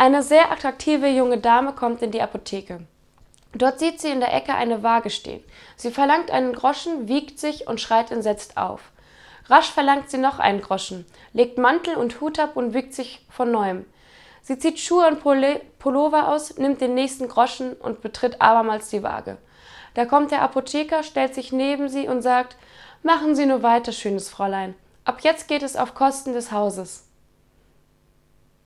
Eine sehr attraktive junge Dame kommt in die Apotheke. Dort sieht sie in der Ecke eine Waage stehen. Sie verlangt einen Groschen, wiegt sich und schreit entsetzt auf. Rasch verlangt sie noch einen Groschen, legt Mantel und Hut ab und wiegt sich von neuem. Sie zieht Schuhe und Pullover aus, nimmt den nächsten Groschen und betritt abermals die Waage. Da kommt der Apotheker, stellt sich neben sie und sagt Machen Sie nur weiter, schönes Fräulein. Ab jetzt geht es auf Kosten des Hauses.